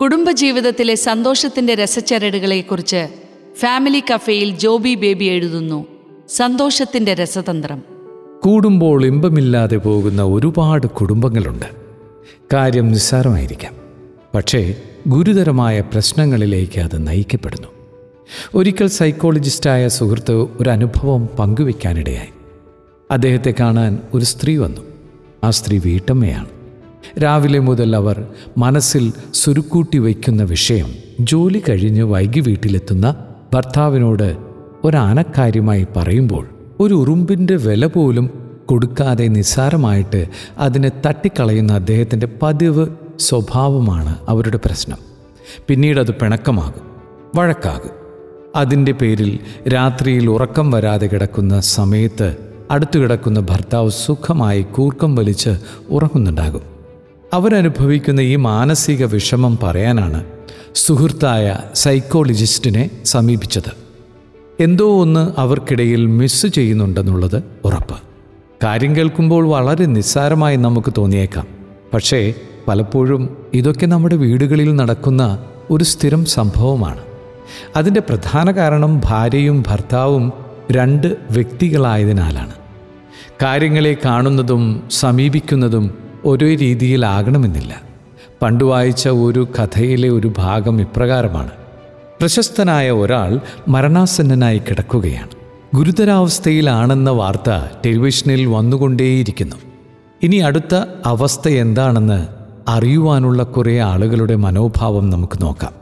കുടുംബജീവിതത്തിലെ സന്തോഷത്തിന്റെ രസച്ചരടുകളെക്കുറിച്ച് ഫാമിലി കഫേയിൽ ജോബി ബേബി എഴുതുന്നു. സന്തോഷത്തിന്റെ രസതന്ത്രം. കൂടുമ്പോൾ ഇമ്പമില്ലാതെ പോകുന്ന ഒരുപാട് കുടുംബങ്ങളുണ്ട്. കാര്യം നിസ്സാരമായിരിക്കാം. പക്ഷേ ഗുരുതരമായ പ്രശ്നങ്ങളിലേക്ക് അത് നയിക്കപ്പെടുന്നു. ഒരിക്കൽ സൈക്കോളജിസ്റ്റായ സുഹൃത്ത് ഒരു അനുഭവം പങ്കുവെക്കാനിടയായി അദ്ദേഹത്തെ കാണാൻ ഒരു സ്ത്രീ വന്നു. ആ സ്ത്രീ വീട്ടമ്മയാണ്. രാവിലെ മുതൽ അവർ മനസ്സിൽ സുരുക്കൂട്ടി വയ്ക്കുന്ന വിഷയം ജോലി കഴിഞ്ഞ് വൈകി വീട്ടിലെത്തുന്ന ഭർത്താവിനോട് ഒരാനക്കാര്യമായി പറയുമ്പോൾ ഒരു ഉറുമ്പിന്റെ വില പോലും കൊടുക്കാതെ നിസ്സാരമായിട്ട് അതിനെ തട്ടിക്കളയുന്ന അദ്ദേഹത്തിന്റെ പതിവ് സ്വഭാവമാണ് അവരുടെ പ്രശ്നം. പിന്നീട് അത് പിണക്കമാകും വഴക്കാകും. അതിന്റെ പേരിൽ രാത്രിയിൽ ഉറക്കം വരാതെ കിടക്കുന്ന സമയത്ത് അടുത്തു കിടക്കുന്ന ഭർത്താവ് സുഖമായി കൂർക്കം വലിച്ച് ഉറങ്ങുന്നുണ്ടാകും. അവരനുഭവിക്കുന്ന ഈ മാനസിക വിഷമം പറയാനാണ് സുഹൃത്തായ സൈക്കോളജിസ്റ്റിനെ സമീപിച്ചത്. എന്തോ ഒന്ന് അവർക്കിടയിൽ മിസ് ചെയ്യുന്നുണ്ടെന്നുള്ളത് ഉറപ്പ്. കാര്യം കേൾക്കുമ്പോൾ വളരെ നിസ്സാരമായി നമുക്ക് തോന്നിയേക്കാം. പക്ഷേ പലപ്പോഴും ഇതൊക്കെ നമ്മുടെ വീടുകളിൽ നടക്കുന്ന ഒരു സ്ഥിരം സംഭവമാണ്. അതിന്റെ പ്രധാന കാരണം ഭാര്യയും ഭർത്താവും രണ്ട് വ്യക്തികളായതിനാലാണ്. കാര്യങ്ങളെ കാണുന്നതും സമീപിക്കുന്നതും ഒരേ രീതിയിലാകണമെന്നില്ല. പണ്ട് വായിച്ച ഒരു കഥയിലെ ഒരു ഭാഗം ഇപ്രകാരമാണ്. പ്രശസ്തനായ ഒരാൾ മരണാസന്നനായി കിടക്കുകയാണ്. ഗുരുതരാവസ്ഥയിലാണെന്ന വാർത്ത ടെലിവിഷനിൽ വന്നുകൊണ്ടേയിരിക്കുന്നു. ഇനി അടുത്ത അവസ്ഥ എന്താണെന്ന് അറിയുവാനുള്ള കുറേ ആളുകളുടെ മനോഭാവം നമുക്ക് നോക്കാം.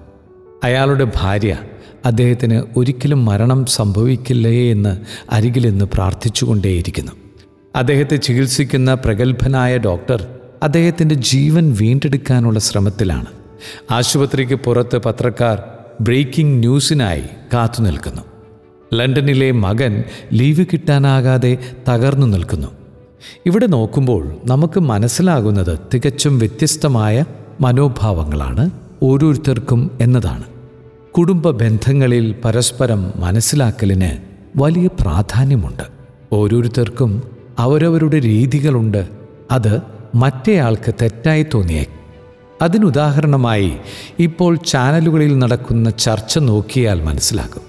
അയാളുടെ ഭാര്യ അദ്ദേഹത്തിന് ഒരിക്കലും മരണം സംഭവിക്കില്ലേ എന്ന് അരികിലെന്ന് പ്രാർത്ഥിച്ചുകൊണ്ടേയിരിക്കുന്നു. അദ്ദേഹത്തെ ചികിത്സിക്കുന്ന പ്രഗത്ഭനായ ഡോക്ടർ അദ്ദേഹത്തിന്റെ ജീവൻ വീണ്ടെടുക്കാനുള്ള ശ്രമത്തിലാണ്. ആശുപത്രിക്ക് പുറത്ത് പത്രക്കാർ ബ്രേക്കിംഗ് ന്യൂസിനായി കാത്തു നിൽക്കുന്നു. ലണ്ടനിലെ മകൻ ലീവ് കിട്ടാനാകാതെ തകർന്നു നിൽക്കുന്നു. ഇവിടെ നോക്കുമ്പോൾ നമുക്ക് മനസ്സിലാകുന്നത് തികച്ചും വ്യത്യസ്തമായ മനോഭാവങ്ങളാണ് ഓരോരുത്തർക്കും എന്നതാണ്. കുടുംബ ബന്ധങ്ങളിൽ പരസ്പരം മനസ്സിലാക്കലിന് വലിയ പ്രാധാന്യമുണ്ട്. ഓരോരുത്തർക്കും അവരവരുടെ രീതികളുണ്ട്. അത് മറ്റേയാൾക്ക് തെറ്റായി തോന്നിയേ അതിനുദാഹരണമായി ഇപ്പോൾ ചാനലുകളിൽ നടക്കുന്ന ചർച്ച നോക്കിയാൽ മനസ്സിലാകും.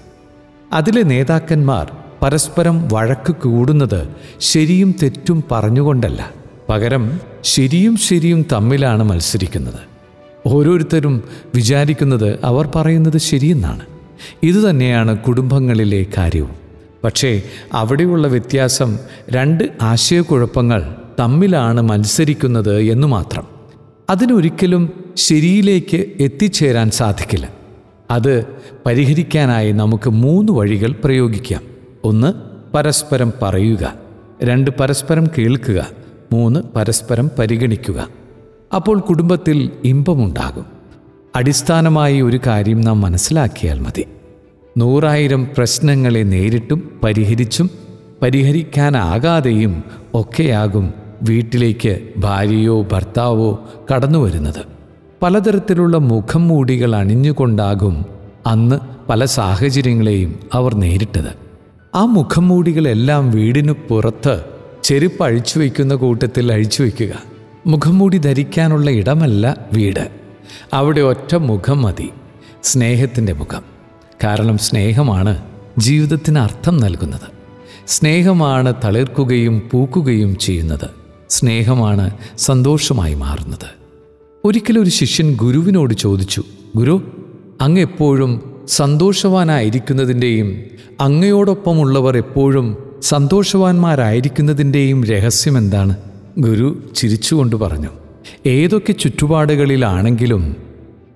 അതിലെ നേതാക്കന്മാർ പരസ്പരം വഴക്ക് കൂടുന്നത് ശരിയും തെറ്റും പറഞ്ഞുകൊണ്ടല്ല. പകരം ശരിയും ശരിയും തമ്മിലാണ് മത്സരിക്കുന്നത്. ഓരോരുത്തരും വിചാരിക്കുന്നത് അവർ പറയുന്നത് ശരിയെന്നാണ്. ഇതുതന്നെയാണ് കുടുംബങ്ങളിലെ കാര്യവും. പക്ഷേ അവിടെയുള്ള വ്യത്യാസം രണ്ട് ആശയക്കുഴപ്പങ്ങൾ തമ്മിലാണ് മത്സരിക്കുന്നത് എന്നു മാത്രം. അതിനൊരിക്കലും ശരിയിലേക്ക് എത്തിച്ചേരാൻ സാധിക്കില്ല. അത് പരിഹരിക്കാനായി നമുക്ക് മൂന്ന് വഴികൾ പ്രയോഗിക്കാം. ഒന്ന് പരസ്പരം പറയുക. രണ്ട് പരസ്പരം കേൾക്കുക. മൂന്ന് പരസ്പരം പരിഗണിക്കുക. അപ്പോൾ കുടുംബത്തിൽ ഇമ്പമുണ്ടാകും. അടിസ്ഥാനമായി ഒരു കാര്യം നാം മനസ്സിലാക്കിയാൽ മതി. നൂറായിരം പ്രശ്നങ്ങളെ നേരിട്ടും പരിഹരിച്ചും പരിഹരിക്കാനാകാതെയും ഒക്കെയാകും വീട്ടിലേക്ക് ഭാര്യയോ ഭർത്താവോ കടന്നു വരുന്നത് പലതരത്തിലുള്ള മുഖം മൂടികൾ അണിഞ്ഞുകൊണ്ടാകും അന്ന് പല സാഹചര്യങ്ങളെയും അവർ നേരിട്ടത്. ആ മുഖം മൂടികളെല്ലാം വീടിനു പുറത്ത് ചെരുപ്പ് അഴിച്ചു വയ്ക്കുന്ന കൂട്ടത്തിൽ അഴിച്ചു വയ്ക്കുക. മുഖംമൂടി ധരിക്കാനുള്ള ഇടമല്ല വീട്. അവിടെ ഒറ്റ മുഖം മതി. സ്നേഹത്തിന്റെ മുഖം. കാരണം സ്നേഹമാണ് ജീവിതത്തിന് അർത്ഥം നൽകുന്നത്. സ്നേഹമാണ് തളിർക്കുകയും പൂക്കുകയും ചെയ്യുന്നത്. സ്നേഹമാണ് സന്തോഷമായി മാറുന്നത്. ഒരിക്കലൊരു ശിഷ്യൻ ഗുരുവിനോട് ചോദിച്ചു ഗുരു അങ്ങ് എപ്പോഴും സന്തോഷവാനായിരിക്കുന്നതിന്റെയും അങ്ങയോടൊപ്പമുള്ളവർ എപ്പോഴും സന്തോഷവാന്മാരായിരിക്കുന്നതിന്റെയും രഹസ്യം എന്താണ്? ഗുരു ചിരിച്ചുകൊണ്ട് പറഞ്ഞു ഏതൊക്കെ ചുറ്റുപാടുകളിലാണെങ്കിലും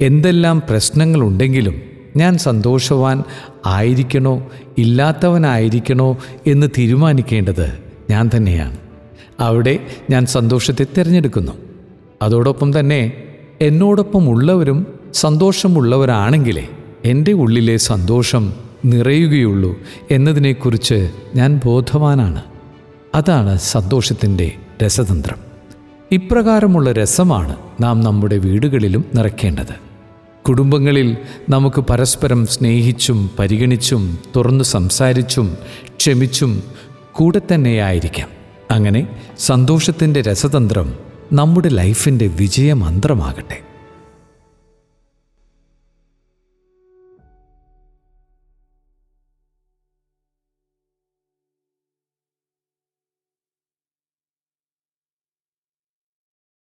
എന്തെല്ലാം പ്രശ്നങ്ങളുണ്ടെങ്കിലും ഞാൻ സന്തോഷവാൻ ആയിരിക്കണോ? ഇല്ലാത്തവനായിരിക്കണോ? എന്ന് തീരുമാനിക്കേണ്ടത് ഞാൻ തന്നെയാണ്. അവിടെ ഞാൻ സന്തോഷത്തെ തിരഞ്ഞെടുക്കുന്നു. അതോടൊപ്പം തന്നെ എന്നോടൊപ്പം ഉള്ളവരും സന്തോഷമുള്ളവരാണെങ്കിലേ എന്റെ ഉള്ളിലെ സന്തോഷം നിറയുകയുള്ളൂ എന്നതിനെക്കുറിച്ച് ഞാൻ ബോധവാനാണ്. അതാണ് സന്തോഷത്തിന്റെ രസതന്ത്രം. ഇപ്രകാരമുള്ള രസമാണ് നാം നമ്മുടെ വീടുകളിലും നിറയ്ക്കേണ്ടത്. കുടുംബങ്ങളിൽ നമുക്ക് പരസ്പരം സ്നേഹിച്ചും പരിഗണിച്ചും തുറന്നു സംസാരിച്ചും ക്ഷമിച്ചും കൂടെ തന്നെയായിരിക്കാം അങ്ങനെ സന്തോഷത്തിന്റെ രസതന്ത്രം നമ്മുടെ ലൈഫിന്റെ വിജയമന്ത്രമാകട്ടെ.